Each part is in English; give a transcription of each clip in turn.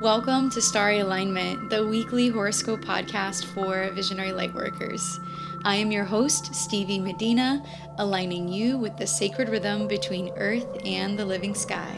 Welcome to Starry Alignment, the weekly horoscope podcast for visionary lightworkers. I am your host, Stevie Medina, aligning you with the sacred rhythm between earth and the living sky.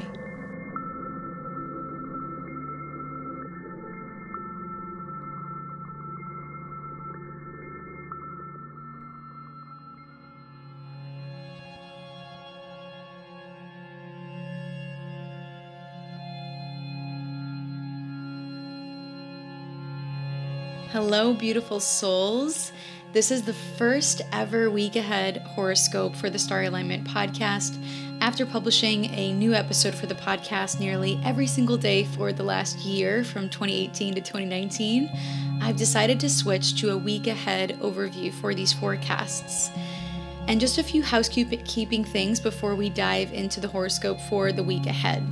Beautiful souls. This is the first ever week ahead horoscope for the Star Alignment podcast. After publishing a new episode for the podcast nearly every single day for the last year from 2018 to 2019, I've decided to switch to a week ahead overview for these forecasts. And just a few housekeeping things before we dive into the horoscope for the week ahead.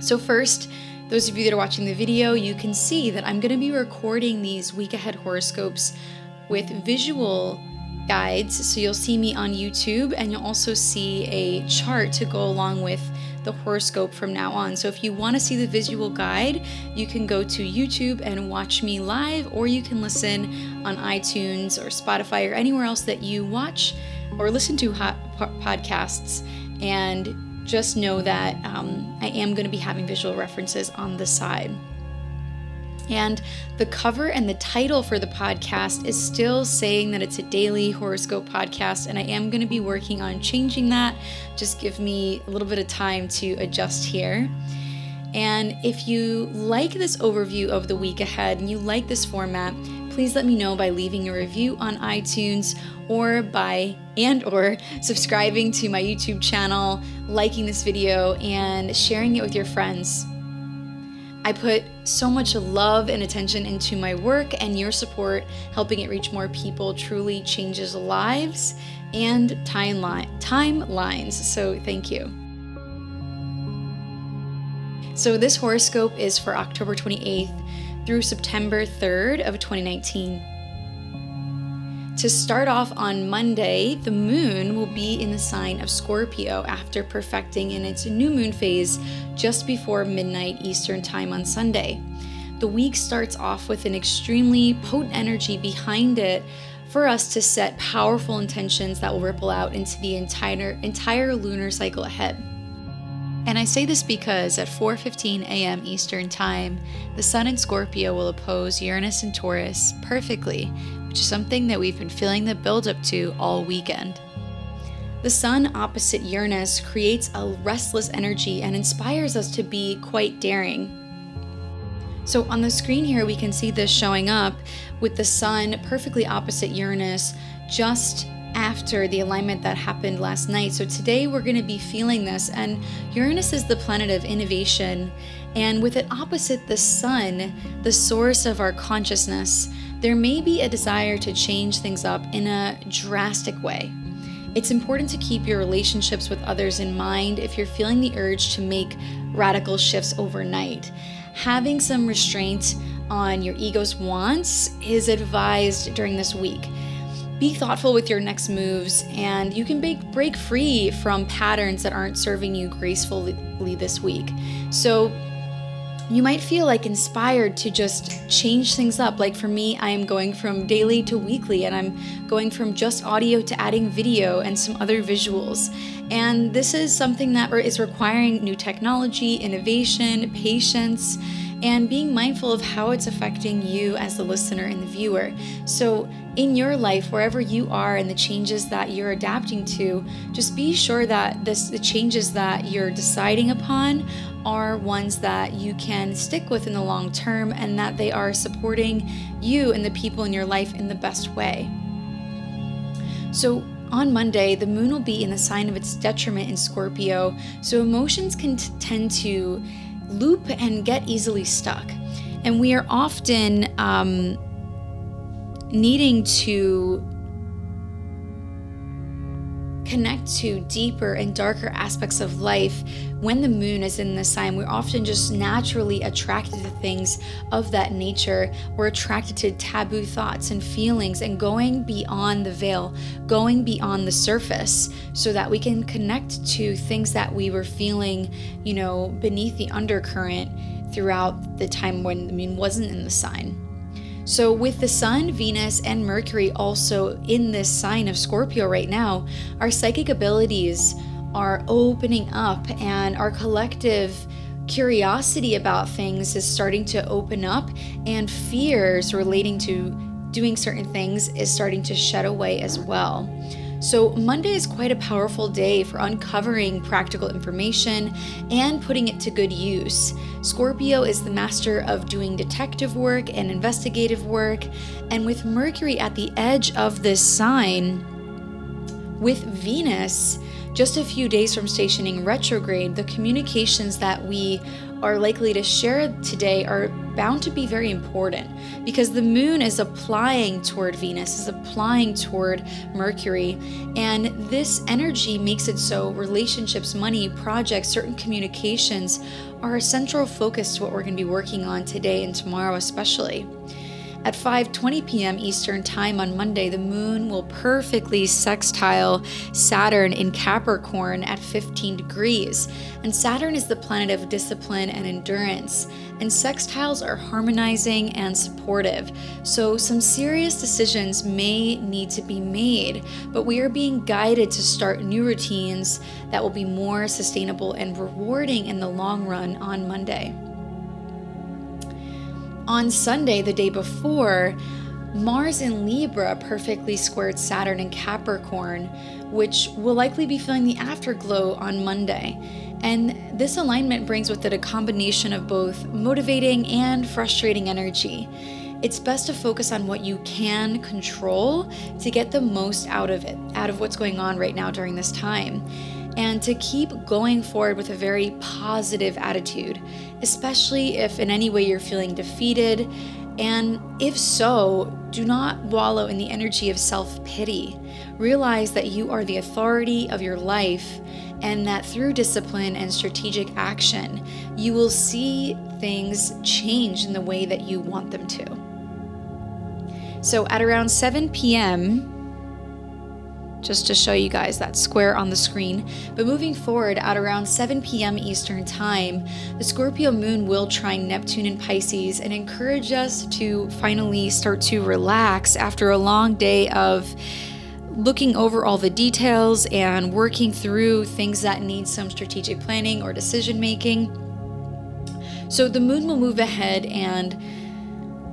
So, first, those of you that are watching the video, you can see that I'm going to be recording these week ahead horoscopes with visual guides. So you'll see me on YouTube and you'll also see a chart to go along with the horoscope from now on. So if you want to see the visual guide, you can go to YouTube and watch me live, or you can listen on iTunes or Spotify or anywhere else that you watch or listen to hot podcasts. And just know that um, I am going to be having visual references on the side. And the cover and the title for the podcast is still saying that it's a daily horoscope podcast, and I am going to be working on changing that. Just give me a little bit of time to adjust here. And if you like this overview of the week ahead and you like this format, please let me know by leaving a review on iTunes or by and or subscribing to my YouTube channel, liking this video and sharing it with your friends. I put so much love and attention into my work and your support helping it reach more people truly changes lives and timeline timelines. So thank you. So this horoscope is for October 28th through September 3rd of 2019. To start off on Monday, the moon will be in the sign of Scorpio after perfecting in its new moon phase just before midnight Eastern Time on Sunday. The week starts off with an extremely potent energy behind it for us to set powerful intentions that will ripple out into the entire entire lunar cycle ahead. And I say this because at 4:15 a.m. Eastern Time, the Sun in Scorpio will oppose Uranus and Taurus perfectly, which is something that we've been feeling the build up to all weekend. The Sun opposite Uranus creates a restless energy and inspires us to be quite daring. So on the screen here, we can see this showing up with the Sun perfectly opposite Uranus just after the alignment that happened last night. So today we're going to be feeling this. And Uranus is the planet of innovation. And with it opposite the sun, the source of our consciousness, there may be a desire to change things up in a drastic way. It's important to keep your relationships with others in mind if you're feeling the urge to make radical shifts overnight. Having some restraint on your ego's wants is advised during this week be thoughtful with your next moves and you can break, break free from patterns that aren't serving you gracefully this week. So you might feel like inspired to just change things up. Like for me, I am going from daily to weekly, and I'm going from just audio to adding video and some other visuals. And this is something that is requiring new technology, innovation, patience, and being mindful of how it's affecting you as the listener and the viewer. So, in your life, wherever you are, and the changes that you're adapting to, just be sure that this, the changes that you're deciding upon are ones that you can stick with in the long term and that they are supporting you and the people in your life in the best way. So, on Monday, the moon will be in the sign of its detriment in Scorpio, so emotions can t- tend to loop and get easily stuck. And we are often um, needing to connect to deeper and darker aspects of life when the moon is in the sign we're often just naturally attracted to things of that nature we're attracted to taboo thoughts and feelings and going beyond the veil going beyond the surface so that we can connect to things that we were feeling you know beneath the undercurrent throughout the time when the moon wasn't in the sign. So, with the Sun, Venus, and Mercury also in this sign of Scorpio right now, our psychic abilities are opening up and our collective curiosity about things is starting to open up, and fears relating to doing certain things is starting to shed away as well. So, Monday is quite a powerful day for uncovering practical information and putting it to good use. Scorpio is the master of doing detective work and investigative work, and with Mercury at the edge of this sign, with Venus just a few days from stationing retrograde, the communications that we are likely to share today are bound to be very important because the moon is applying toward Venus, is applying toward Mercury, and this energy makes it so relationships, money, projects, certain communications are a central focus to what we're going to be working on today and tomorrow, especially. At 5:20 p.m. Eastern Time on Monday, the moon will perfectly sextile Saturn in Capricorn at 15 degrees. And Saturn is the planet of discipline and endurance, and sextiles are harmonizing and supportive. So some serious decisions may need to be made, but we are being guided to start new routines that will be more sustainable and rewarding in the long run on Monday on Sunday, the day before, Mars in Libra perfectly squared Saturn in Capricorn, which will likely be feeling the afterglow on Monday. And this alignment brings with it a combination of both motivating and frustrating energy. It's best to focus on what you can control to get the most out of it, out of what's going on right now during this time and to keep going forward with a very positive attitude, especially if in any way you're feeling defeated. And if so, do not wallow in the energy of self pity. Realize that you are the authority of your life and that through discipline and strategic action, you will see things change in the way that you want them to. So at around 7 p.m., just to show you guys that square on the screen. But moving forward at around 7 p.m. Eastern Time, the Scorpio moon will trine Neptune in Pisces and encourage us to finally start to relax after a long day of looking over all the details and working through things that need some strategic planning or decision making. So the moon will move ahead and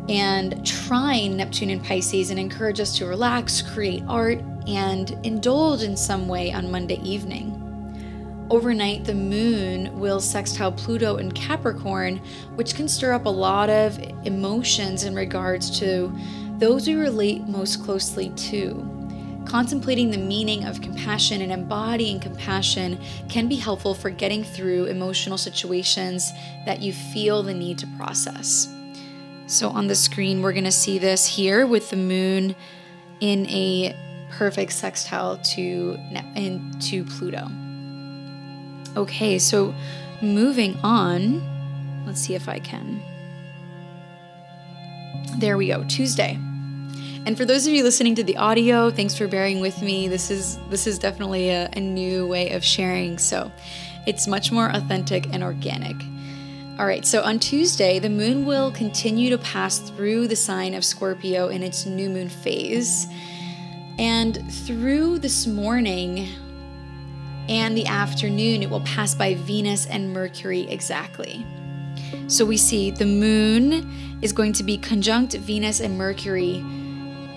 and trine Neptune in Pisces and encourage us to relax, create art, and indulge in some way on Monday evening. Overnight, the moon will sextile Pluto in Capricorn, which can stir up a lot of emotions in regards to those we relate most closely to. Contemplating the meaning of compassion and embodying compassion can be helpful for getting through emotional situations that you feel the need to process. So, on the screen, we're going to see this here with the moon in a perfect sextile to into Pluto. Okay, so moving on, let's see if I can. There we go, Tuesday. And for those of you listening to the audio, thanks for bearing with me. This is this is definitely a, a new way of sharing, so it's much more authentic and organic. All right, so on Tuesday, the moon will continue to pass through the sign of Scorpio in its new moon phase. And through this morning and the afternoon, it will pass by Venus and Mercury exactly. So we see the moon is going to be conjunct Venus and Mercury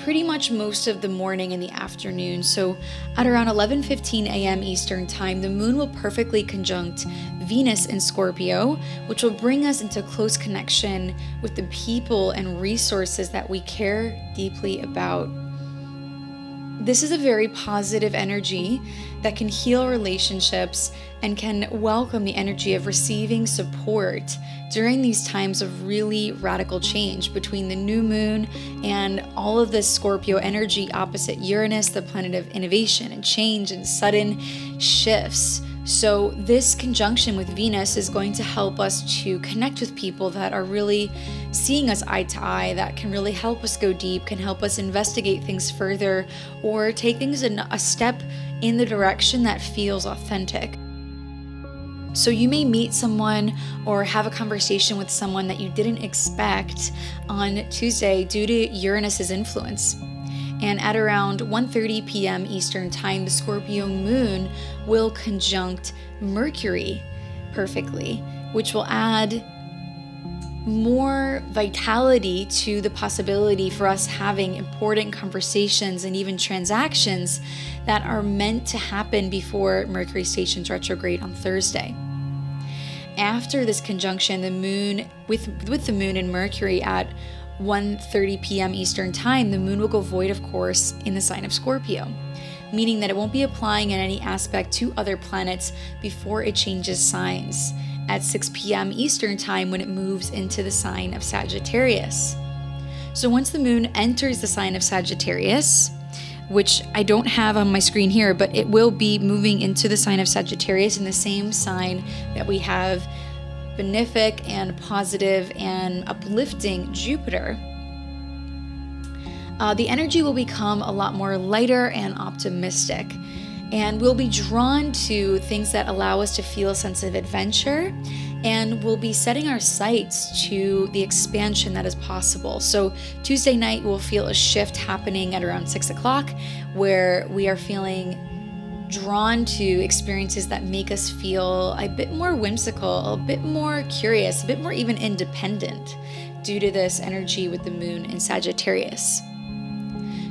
pretty much most of the morning and the afternoon. So at around 11:15 a.m. Eastern Time, the moon will perfectly conjunct Venus in Scorpio, which will bring us into close connection with the people and resources that we care deeply about. This is a very positive energy that can heal relationships and can welcome the energy of receiving support during these times of really radical change between the new moon and all of this Scorpio energy opposite Uranus, the planet of innovation and change and sudden shifts. So, this conjunction with Venus is going to help us to connect with people that are really seeing us eye to eye, that can really help us go deep, can help us investigate things further, or take things a step in the direction that feels authentic. So you may meet someone or have a conversation with someone that you didn't expect on Tuesday due to Uranus's influence. And at around 1:30 p.m. Eastern Time, the Scorpio moon will conjunct Mercury perfectly, which will add more vitality to the possibility for us having important conversations and even transactions that are meant to happen before Mercury stations retrograde on Thursday. After this conjunction, the moon with with the moon and Mercury at 1:30 p.m. Eastern Time, the moon will go void of course in the sign of Scorpio, meaning that it won't be applying in any aspect to other planets before it changes signs at 6 p.m. Eastern Time when it moves into the sign of Sagittarius. So once the moon enters the sign of Sagittarius, which I don't have on my screen here, but it will be moving into the sign of Sagittarius in the same sign that we have benefic and positive and uplifting Jupiter. Uh, the energy will become a lot more lighter and optimistic and we'll be drawn to things that allow us to feel a sense of adventure and we'll be setting our sights to the expansion that is possible. So, Tuesday night, we'll feel a shift happening at around six o'clock where we are feeling drawn to experiences that make us feel a bit more whimsical, a bit more curious, a bit more even independent due to this energy with the moon in Sagittarius.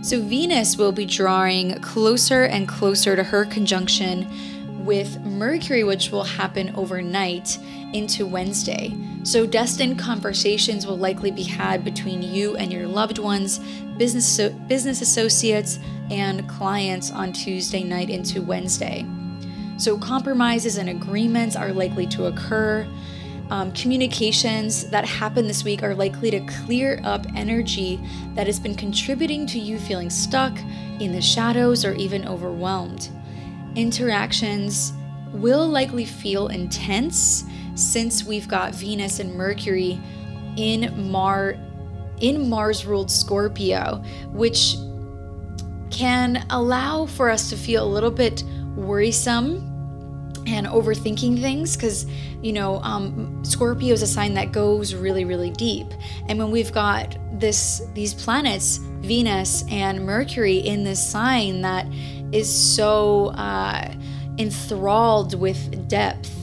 So Venus will be drawing closer and closer to her conjunction with Mercury, which will happen overnight into Wednesday. So, destined conversations will likely be had between you and your loved ones, business, business associates, and clients on Tuesday night into Wednesday. So, compromises and agreements are likely to occur um, communications that happen this week are likely to clear up energy that has been contributing to you feeling stuck in the shadows or even overwhelmed. Interactions will likely feel intense since we've got Venus and Mercury in Mar in Mars ruled Scorpio, which can allow for us to feel a little bit worrisome and overthinking things because you know um, scorpio is a sign that goes really really deep. And when we've got this these planets venus and mercury in this sign that is so uh, enthralled with depth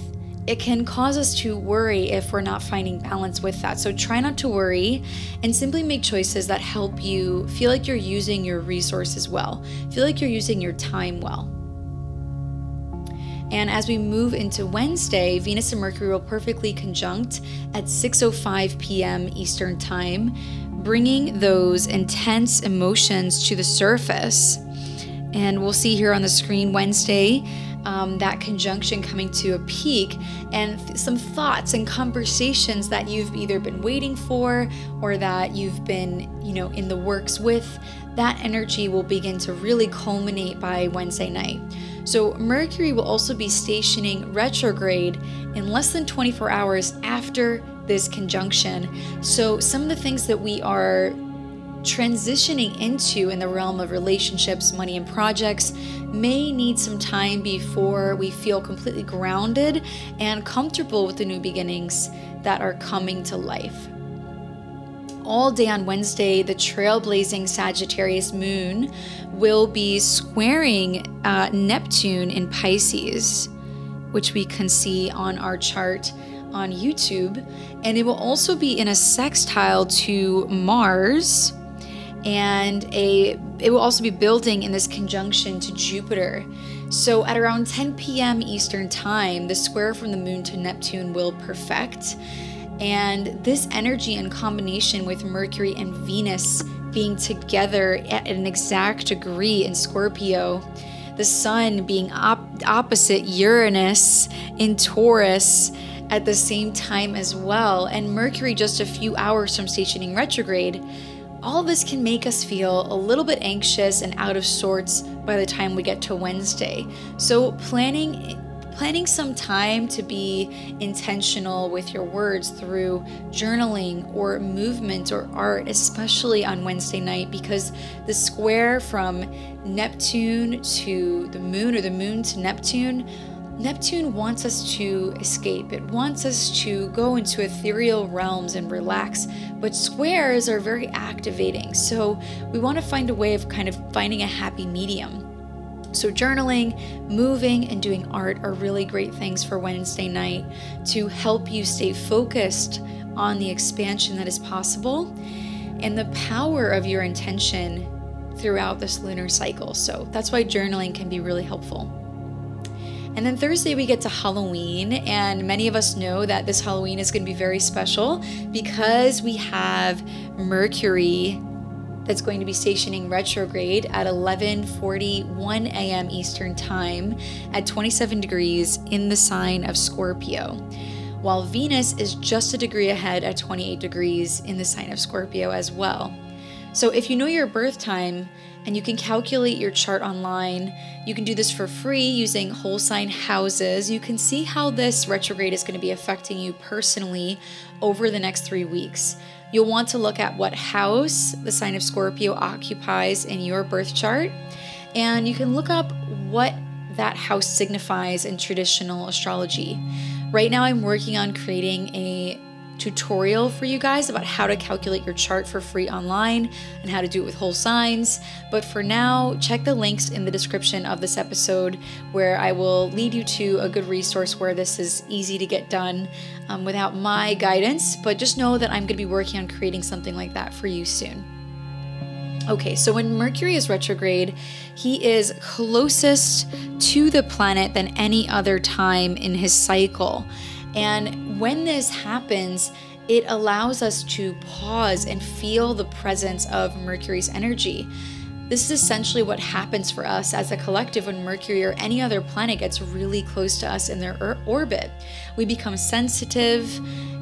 it can cause us to worry if we're not finding balance with that. So try not to worry and simply make choices that help you feel like you're using your resources well, feel like you're using your time well. And as we move into Wednesday, Venus and Mercury will perfectly conjunct at 6:05 p.m. Eastern Time, bringing those intense emotions to the surface. And we'll see here on the screen Wednesday um, that conjunction coming to a peak and some thoughts and conversations that you've either been waiting for or that you've been, you know, in the works with, that energy will begin to really culminate by Wednesday night. So, Mercury will also be stationing retrograde in less than 24 hours after this conjunction. So, some of the things that we are transitioning into in the realm of relationships, money, and projects may need some time before we feel completely grounded and comfortable with the new beginnings that are coming to life all day on Wednesday, the trailblazing Sagittarius moon will be squaring uh, Neptune in Pisces, which we can see on our chart on YouTube. And it will also be in a sextile to Mars. And a it will also be building in this conjunction to Jupiter. So at around 10 p.m. Eastern Time, the square from the moon to Neptune will perfect. And this energy in combination with Mercury and Venus being together at an exact degree in Scorpio, the sun being op- opposite Uranus in Taurus at the same time as well, and Mercury just a few hours from stationing retrograde, all this can make us feel a little bit anxious and out of sorts by the time we get to Wednesday. So, planning planning some time to be intentional with your words through journaling or movement or art, especially on Wednesday night, because the square from Neptune to the moon or the moon to Neptune Neptune wants us to escape. It wants us to go into ethereal realms and relax, but squares are very activating. So we want to find a way of kind of finding a happy medium. So, journaling, moving, and doing art are really great things for Wednesday night to help you stay focused on the expansion that is possible and the power of your intention throughout this lunar cycle. So, that's why journaling can be really helpful. And then Thursday, we get to Halloween, and many of us know that this Halloween is going to be very special because we have Mercury that's going to be stationing retrograde at 11:41 a.m. Eastern Time at 27 degrees in the sign of Scorpio. While Venus is just a degree ahead at 28 degrees in the sign of Scorpio as well. So if you know your birth time and you can calculate your chart online, you can do this for free using whole sign houses. You can see how this retrograde is going to be affecting you personally over the next 3 weeks. You'll want to look at what house the sign of Scorpio occupies in your birth chart, and you can look up what that house signifies in traditional astrology. Right now, I'm working on creating a tutorial for you guys about how to calculate your chart for free online and how to do it with whole signs. But for now, check the links in the description of this episode where I will lead you to a good resource where this is easy to get done um, without my guidance. But just know that I'm going to be working on creating something like that for you soon. Okay, so when Mercury is retrograde, he is closest to the planet than any other time in his cycle. And when this happens, it allows us to pause and feel the presence of Mercury's energy. This is essentially what happens for us as a collective when Mercury or any other planet gets really close to us in their or- orbit. We become sensitive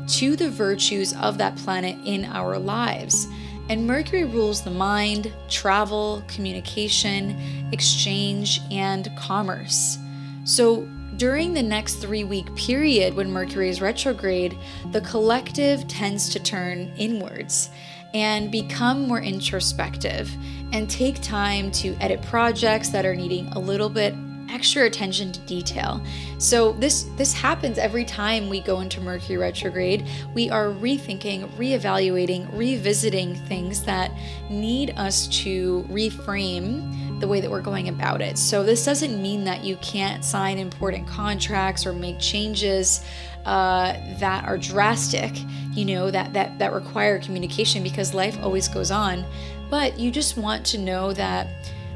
to the virtues of that planet in our lives. And Mercury rules the mind, travel, communication, exchange, and commerce. So, during the next three week period when Mercury is retrograde, the collective tends to turn inwards and become more introspective and take time to edit projects that are needing a little bit extra attention to detail. So this this happens every time we go into Mercury retrograde. We are rethinking, reevaluating, revisiting things that need us to reframe the way that we're going about it. So, this doesn't mean that you can't sign important contracts or make changes uh, that are drastic, you know, that, that, that require communication because life always goes on. But you just want to know that,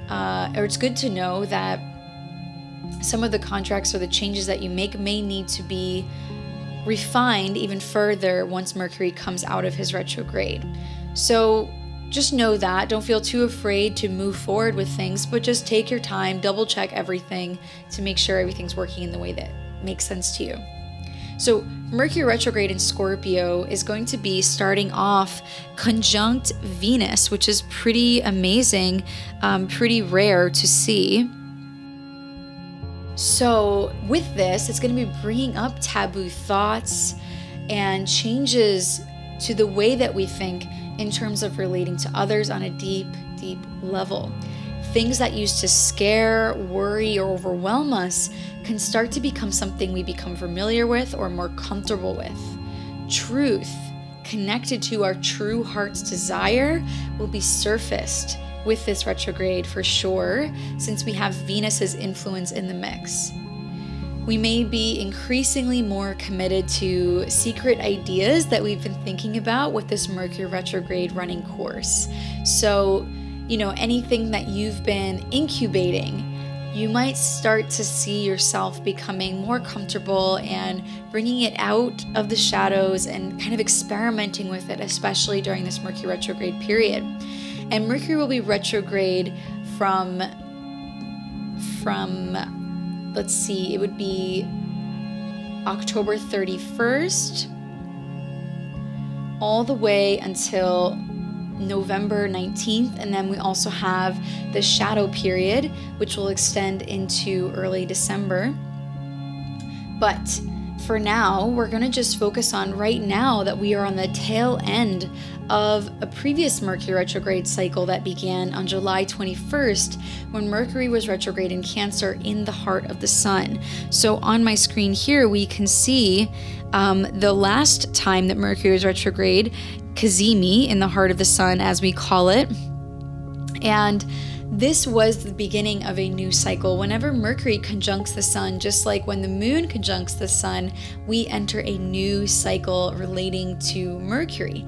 uh, or it's good to know that some of the contracts or the changes that you make may need to be refined even further once Mercury comes out of his retrograde. So, just know that. Don't feel too afraid to move forward with things, but just take your time, double check everything to make sure everything's working in the way that makes sense to you. So, Mercury retrograde in Scorpio is going to be starting off conjunct Venus, which is pretty amazing, um, pretty rare to see. So, with this, it's going to be bringing up taboo thoughts and changes to the way that we think in terms of relating to others on a deep, deep level. Things that used to scare, worry, or overwhelm us can start to become something we become familiar with or more comfortable with. Truth, connected to our true heart's desire, will be surfaced with this retrograde for sure, since we have Venus's influence in the mix we may be increasingly more committed to secret ideas that we've been thinking about with this Mercury retrograde running course. So, you know, anything that you've been incubating, you might start to see yourself becoming more comfortable and bringing it out of the shadows and kind of experimenting with it, especially during this Mercury retrograde period. And Mercury will be retrograde from from let's see, it would be October 31st all the way until November 19th. And then we also have the shadow period, which will extend into early December. But for now, we're going to just focus on right now that we are on the tail end of a previous Mercury retrograde cycle that began on July 21st when Mercury was retrograde in Cancer in the heart of the Sun. So on my screen here, we can see um, the last time that Mercury was retrograde, Cazimi, in the heart of the Sun, as we call it. And this was the beginning of a new cycle. Whenever Mercury conjuncts the sun, just like when the moon conjuncts the sun, we enter a new cycle relating to Mercury.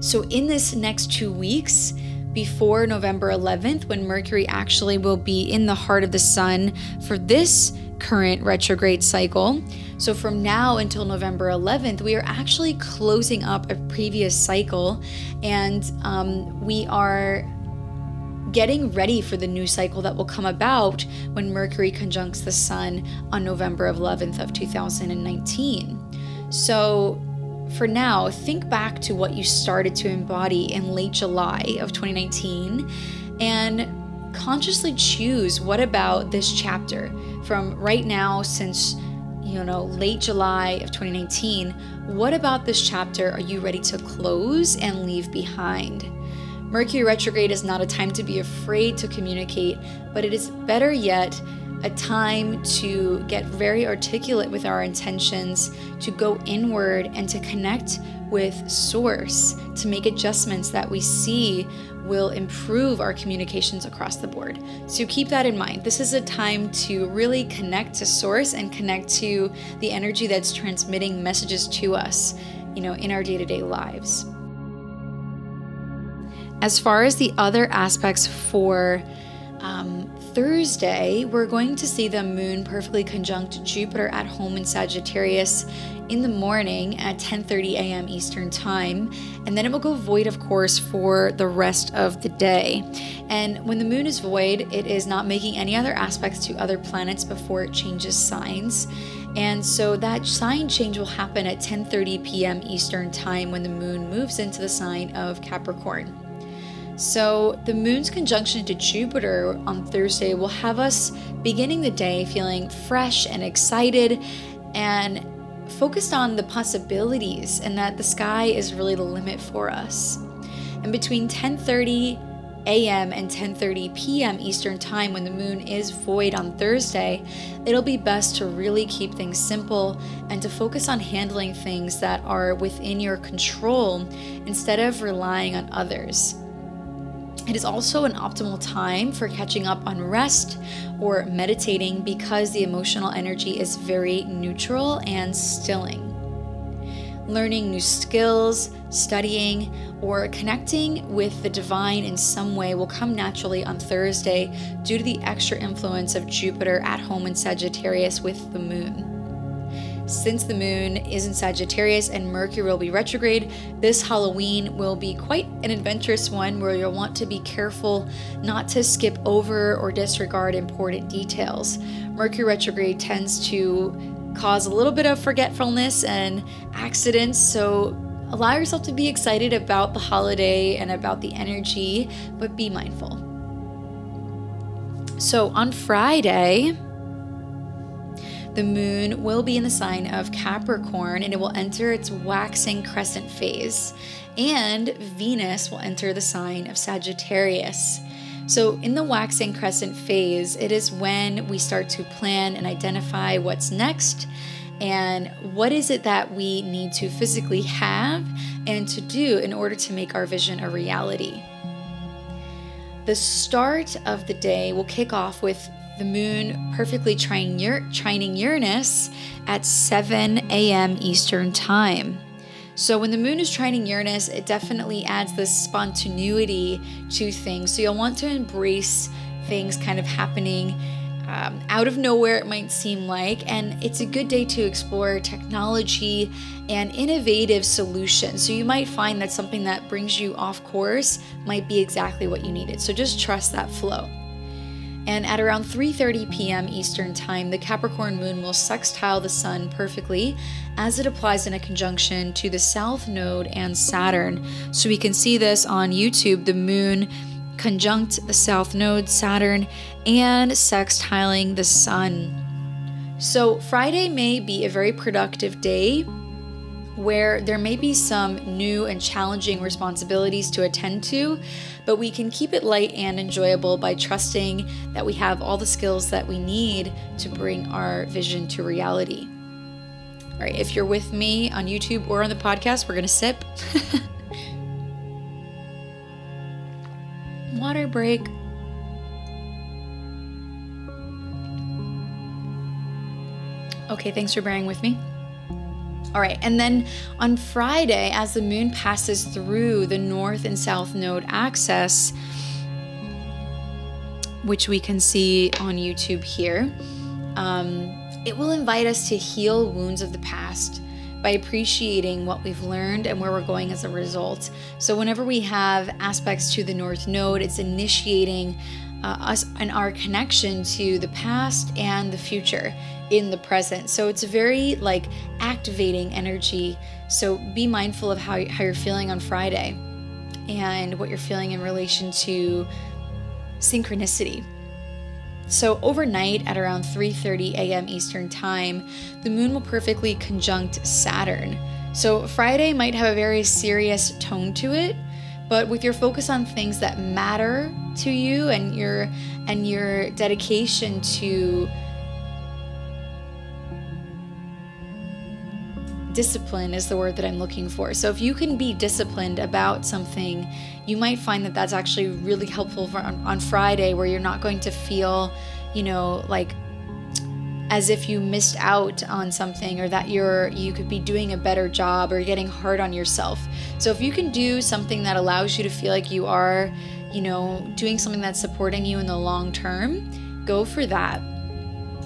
So, in this next two weeks, before November 11th, when Mercury actually will be in the heart of the sun for this current retrograde cycle. So, from now until November 11th, we are actually closing up a previous cycle and um, we are getting ready for the new cycle that will come about when Mercury conjuncts the Sun on November 11th of 2019. So, for now, think back to what you started to embody in late July of 2019 and consciously choose what about this chapter from right now since you know late July of 2019 what about this chapter are you ready to close and leave behind Mercury retrograde is not a time to be afraid to communicate, but it is better yet a time to get very articulate with our intentions, to go inward and to connect with Source, to make adjustments that we see will improve our communications across the board. So keep that in mind. This is a time to really connect to Source and connect to the energy that's transmitting messages to us, you know, in our day to day lives. As far as the other aspects for um, Thursday, we're going to see the moon perfectly conjunct Jupiter at home in Sagittarius in the morning at 10:30 a.m. Eastern Time, and then it will go void of course for the rest of the day. And when the moon is void, it is not making any other aspects to other planets before it changes signs. And so that sign change will happen at 10:30 p.m. Eastern Time when the moon moves into the sign of Capricorn. So, the moon's conjunction to Jupiter on Thursday will have us beginning the day feeling fresh and excited and focused on the possibilities and that the sky is really the limit for us. And between 10:30 a.m. and 10:30 p.m. Eastern Time when the moon is void on Thursday, it'll be best to really keep things simple and to focus on handling things that are within your control instead of relying on others. It is also an optimal time for catching up on rest or meditating because the emotional energy is very neutral and stilling. Learning new skills, studying, or connecting with the divine in some way will come naturally on Thursday due to the extra influence of Jupiter at home in Sagittarius with the moon. Since the moon is in Sagittarius and Mercury will be retrograde, this Halloween will be quite an adventurous one where you'll want to be careful not to skip over or disregard important details. Mercury retrograde tends to cause a little bit of forgetfulness and accidents, so allow yourself to be excited about the holiday and about the energy, but be mindful. So on Friday, the moon will be in the sign of Capricorn and it will enter its waxing crescent phase. And Venus will enter the sign of Sagittarius. So, in the waxing crescent phase, it is when we start to plan and identify what's next and what is it that we need to physically have and to do in order to make our vision a reality. The start of the day will kick off with the moon perfectly trining Uranus at 7 a.m. Eastern Time. So, when the moon is trining Uranus, it definitely adds this spontaneity to things. So, you'll want to embrace things kind of happening um, out of nowhere, it might seem like. And it's a good day to explore technology and innovative solutions. So, you might find that something that brings you off course might be exactly what you needed. So, just trust that flow. And at around 3:30 p.m. Eastern Time, the Capricorn moon will sextile the sun perfectly as it applies in a conjunction to the south node and Saturn. So we can see this on YouTube, the moon conjunct the south node Saturn and sextiling the sun. So, Friday may be a very productive day where there may be some new and challenging responsibilities to attend to, but we can keep it light and enjoyable by trusting that we have all the skills that we need to bring our vision to reality. All right, if you're with me on YouTube or on the podcast, we're gonna sip. Water break. Okay, thanks for bearing with me. All right, and then on Friday, as the moon passes through the north and south node axis, which we can see on YouTube here, um, it will invite us to heal wounds of the past by appreciating what we've learned and where we're going as a result. So, whenever we have aspects to the North Node, it's initiating uh, us and our connection to the past and the future in the present. So it's very like activating energy. So be mindful of how, how you're feeling on Friday and what you're feeling in relation to synchronicity. So overnight at around 3:30 a.m. Eastern Time, the moon will perfectly conjunct Saturn. So Friday might have a very serious tone to it, but with your focus on things that matter to you and your and your dedication to discipline is the word that I'm looking for. So if you can be disciplined about something, you might find that that's actually really helpful for, on, on Friday where you're not going to feel, you know, like as if you missed out on something or that you're you could be doing a better job or getting hard on yourself. So if you can do something that allows you to feel like you are, you know, doing something that's supporting you in the long term, go for that.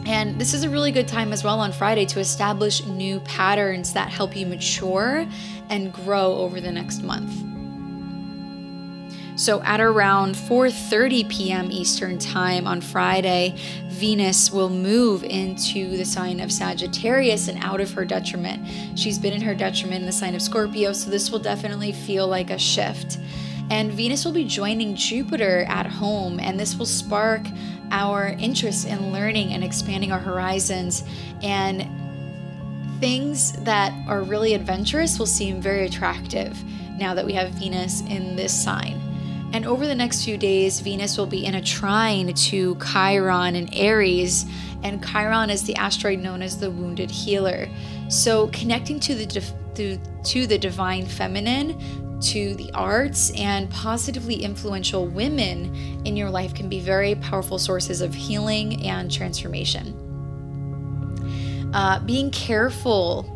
And this is a really good time as well on Friday to establish new patterns that help you mature and grow over the next month. So at around 4:30 p.m. Eastern Time on Friday, Venus will move into the sign of Sagittarius and out of her detriment. She's been in her detriment in the sign of Scorpio, so this will definitely feel like a shift. And Venus will be joining Jupiter at home, and this will spark our interest in learning and expanding our horizons. And things that are really adventurous will seem very attractive now that we have Venus in this sign. And over the next few days, Venus will be in a trine to Chiron and Aries. And Chiron is the asteroid known as the wounded healer. So, connecting to the, to, to the divine feminine to the arts and positively influential women in your life can be very powerful sources of healing and transformation. Uh, being careful,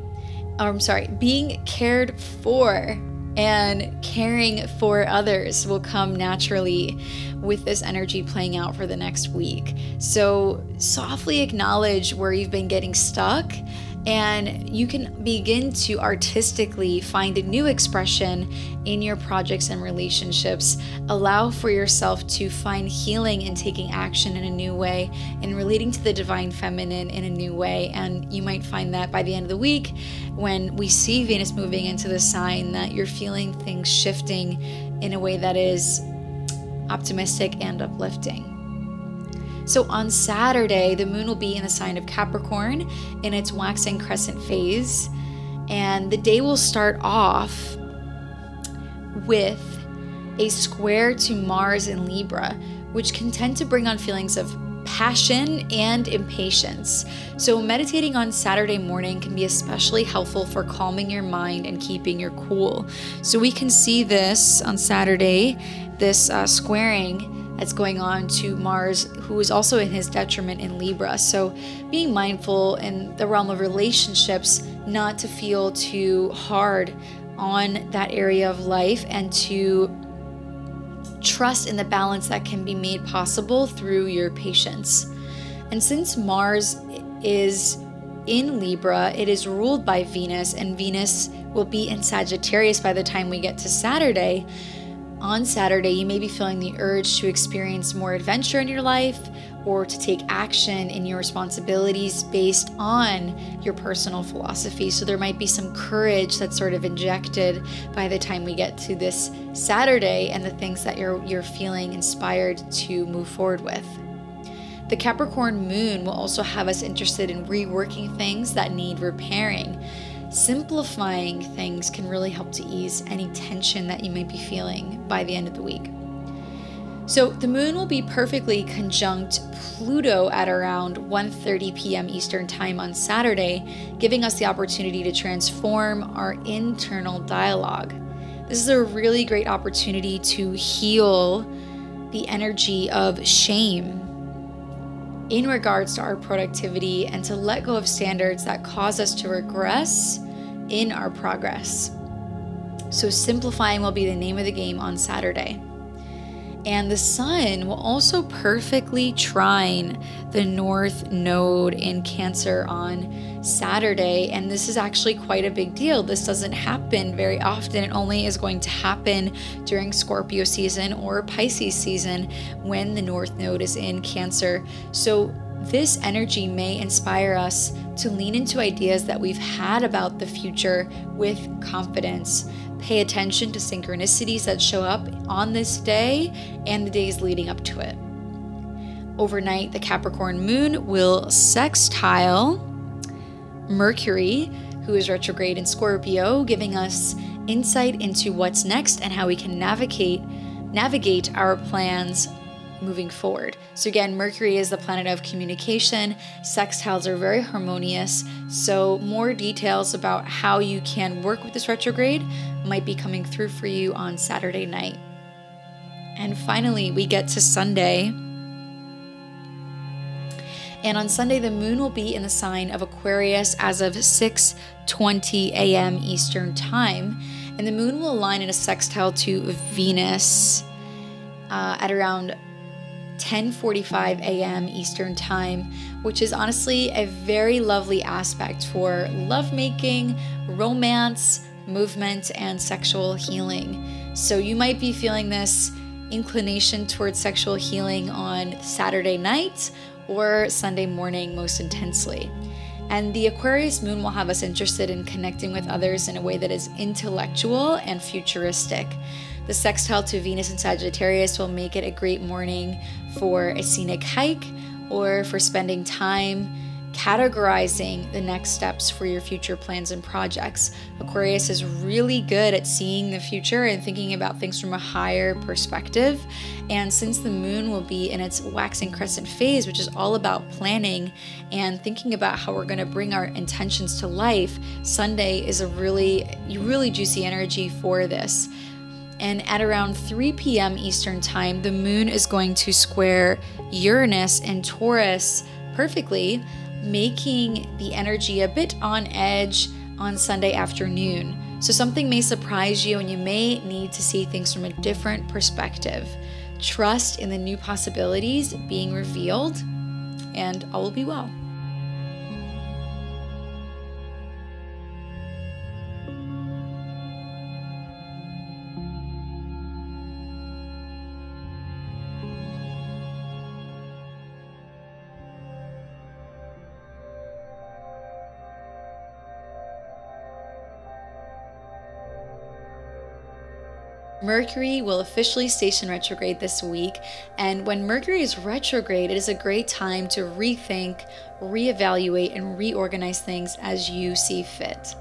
or I'm sorry, being cared for and caring for others will come naturally with this energy playing out for the next week. So, softly acknowledge where you've been getting stuck and you can begin to artistically find a new expression in your projects and relationships. Allow for yourself to find healing in taking action in a new way and relating to the divine feminine in a new way. And you might find that by the end of the week, when we see Venus moving into the sign, that you're feeling things shifting in a way that is optimistic and uplifting. So on Saturday, the moon will be in the sign of Capricorn in its waxing crescent phase. And the day will start off with a square to Mars in Libra, which can tend to bring on feelings of passion and impatience. So, meditating on Saturday morning can be especially helpful for calming your mind and keeping your cool. So, we can see this on Saturday, this uh, squaring that's going on to Mars, who is also in his detriment in Libra. So, being mindful in the realm of relationships, not to feel too hard on that area of life and to trust in the balance that can be made possible through your patience. And since Mars is in Libra, it is ruled by Venus, and Venus will be in Sagittarius by the time we get to Saturday on Saturday, you may be feeling the urge to experience more adventure in your life or to take action in your responsibilities based on your personal philosophy. So there might be some courage that's sort of injected by the time we get to this Saturday and the things that you're you're feeling inspired to move forward with. The Capricorn moon will also have us interested in reworking things that need repairing. Simplifying things can really help to ease any tension that you might be feeling by the end of the week. So the moon will be perfectly conjunct Pluto at around 1:30 p.m. Eastern Time on Saturday, giving us the opportunity to transform our internal dialogue. This is a really great opportunity to heal the energy of shame in regards to our productivity and to let go of standards that cause us to regress in our progress. So, simplifying will be the name of the game on Saturday. And the sun will also perfectly trine the north node in Cancer on Saturday. And this is actually quite a big deal. This doesn't happen very often. It only is going to happen during Scorpio season or Pisces season when the north node is in Cancer. So this energy may inspire us to lean into ideas that we've had about the future with confidence. Pay attention to synchronicities that show up on this day and the days leading up to it. Overnight, the Capricorn moon will sextile Mercury, who is retrograde in Scorpio, giving us insight into what's next and how we can navigate navigate our plans moving forward. So, again, Mercury is the planet of communication. Sextiles are very harmonious. So, more details about how you can work with this retrograde might be coming through for you on Saturday night. And finally, we get to Sunday. And on Sunday, the moon will be in the sign of Aquarius as of 6:20 a.m. Eastern Time, and the moon will align in a sextile to Venus uh, at around 10:45 a.m. Eastern Time, which is honestly a very lovely aspect for lovemaking, romance, movement, and sexual healing. So you might be feeling this inclination towards sexual healing on Saturday night or Sunday morning most intensely. And the Aquarius moon will have us interested in connecting with others in a way that is intellectual and futuristic. The sextile to Venus and Sagittarius will make it a great morning for a scenic hike or for spending time categorizing the next steps for your future plans and projects. Aquarius is really good at seeing the future and thinking about things from a higher perspective. And since the moon will be in its waxing crescent phase, which is all about planning and thinking about how we're going to bring our intentions to life, Sunday is a really, really juicy energy for this. And at around 3 p.m. Eastern Time, the moon is going to square Uranus and Taurus perfectly, making the energy a bit on edge on Sunday afternoon. So something may surprise you and you may need to see things from a different perspective. Trust in the new possibilities being revealed, and all will be well. Mercury will officially station retrograde this week, and when Mercury is retrograde, it is a great time to rethink, reevaluate, and reorganize things as you see fit.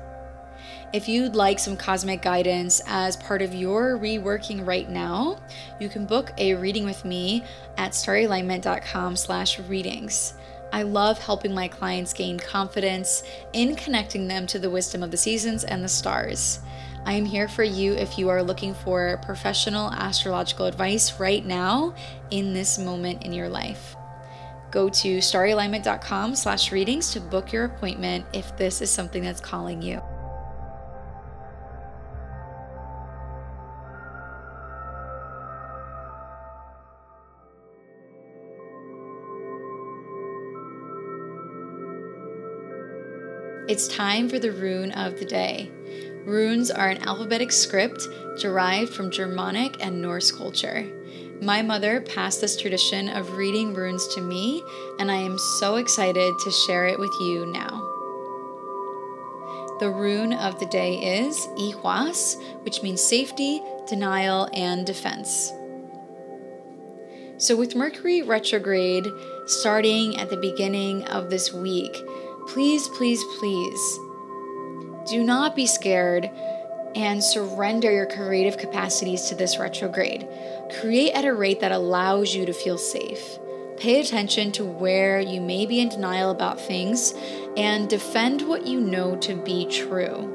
If you'd like some cosmic guidance as part of your reworking right now, you can book a reading with me at starryalignment.com slash readings. I love helping my clients gain confidence in connecting them to the wisdom of the seasons and the stars. I am here for you if you are looking for professional astrological advice right now in this moment in your life. Go to starryalignment.com slash readings to book your appointment if this is something that's calling you. It's time for the rune of the day. Runes are an alphabetic script derived from Germanic and Norse culture. My mother passed this tradition of reading runes to me, and I am so excited to share it with you now. The rune of the day is Eihwaz, which means safety, denial, and defense. So, with Mercury retrograde starting at the beginning of this week. Please, please, please do not be scared and surrender your creative capacities to this retrograde. Create at a rate that allows you to feel safe. Pay attention to where you may be in denial about things and defend what you know to be true.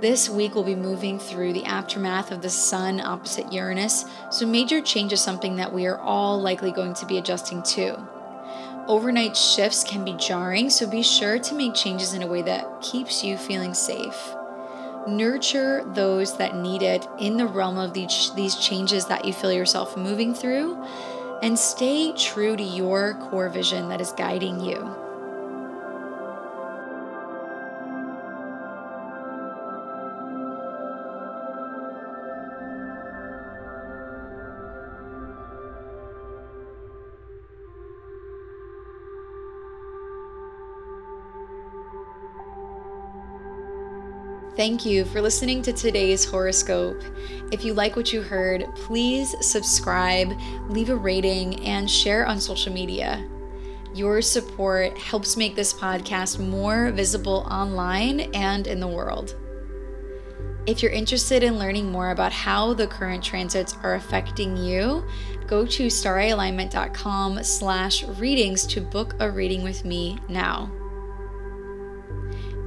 This week we'll be moving through the aftermath of the Sun opposite Uranus, so major change is something that we are all likely going to be adjusting to. Overnight shifts can be jarring, so be sure to make changes in a way that keeps you feeling safe. Nurture those that need it in the realm of these, these changes that you feel yourself moving through, and stay true to your core vision that is guiding you. Thank you for listening to today's horoscope. If you like what you heard, please subscribe, leave a rating, and share on social media. Your support helps make this podcast more visible online and in the world. If you're interested in learning more about how the current transits are affecting you, go to staralignment.com slash readings to book a reading with me now.